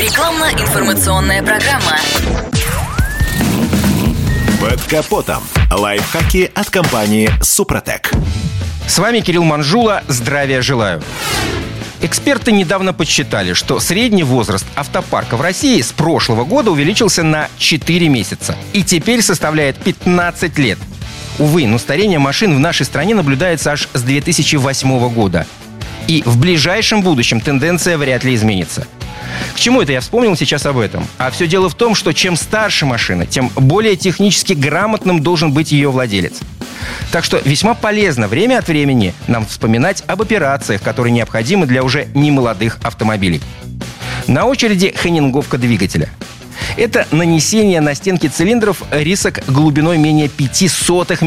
Рекламно-информационная программа. Под капотом. Лайфхаки от компании «Супротек». С вами Кирилл Манжула. Здравия желаю. Эксперты недавно подсчитали, что средний возраст автопарка в России с прошлого года увеличился на 4 месяца и теперь составляет 15 лет. Увы, но старение машин в нашей стране наблюдается аж с 2008 года. И в ближайшем будущем тенденция вряд ли изменится. К чему это я вспомнил сейчас об этом? А все дело в том, что чем старше машина, тем более технически грамотным должен быть ее владелец. Так что весьма полезно время от времени нам вспоминать об операциях, которые необходимы для уже немолодых автомобилей. На очереди хеннинговка двигателя. Это нанесение на стенки цилиндров рисок глубиной менее 5 сотых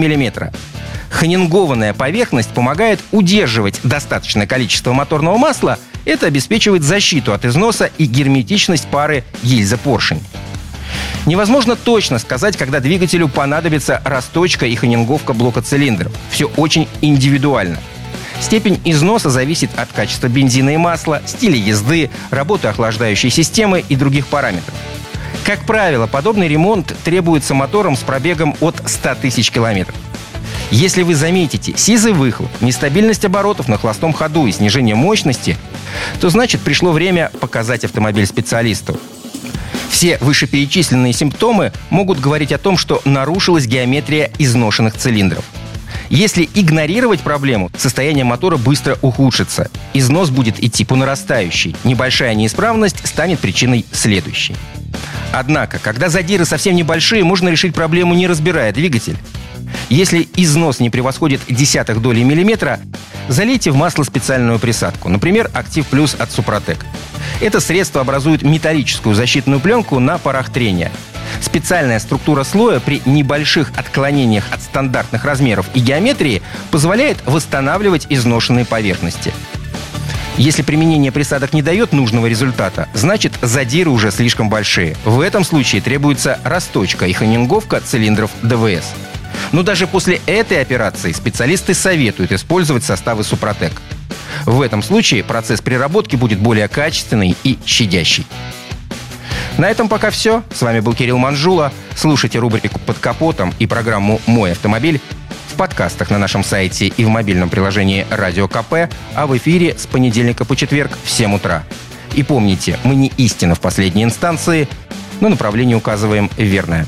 миллиметра. Ханнингованная поверхность помогает удерживать достаточное количество моторного масла. Это обеспечивает защиту от износа и герметичность пары гильза-поршень. Невозможно точно сказать, когда двигателю понадобится расточка и ханинговка блока цилиндров. Все очень индивидуально. Степень износа зависит от качества бензина и масла, стиля езды, работы охлаждающей системы и других параметров. Как правило, подобный ремонт требуется мотором с пробегом от 100 тысяч километров. Если вы заметите сизый выхлоп, нестабильность оборотов на холостом ходу и снижение мощности, то значит пришло время показать автомобиль специалисту. Все вышеперечисленные симптомы могут говорить о том, что нарушилась геометрия изношенных цилиндров. Если игнорировать проблему, состояние мотора быстро ухудшится. Износ будет идти по нарастающей. Небольшая неисправность станет причиной следующей. Однако, когда задиры совсем небольшие, можно решить проблему, не разбирая двигатель. Если износ не превосходит десятых доли миллиметра, залейте в масло специальную присадку, например, «Актив Плюс» от «Супротек». Это средство образует металлическую защитную пленку на порах трения. Специальная структура слоя при небольших отклонениях от стандартных размеров и геометрии позволяет восстанавливать изношенные поверхности. Если применение присадок не дает нужного результата, значит задиры уже слишком большие. В этом случае требуется расточка и ханинговка цилиндров ДВС. Но даже после этой операции специалисты советуют использовать составы Супротек. В этом случае процесс переработки будет более качественный и щадящий. На этом пока все. С вами был Кирилл Манжула. Слушайте рубрику «Под капотом» и программу «Мой автомобиль» в подкастах на нашем сайте и в мобильном приложении «Радио КП», а в эфире с понедельника по четверг в 7 утра. И помните, мы не истина в последней инстанции, но направление указываем верное.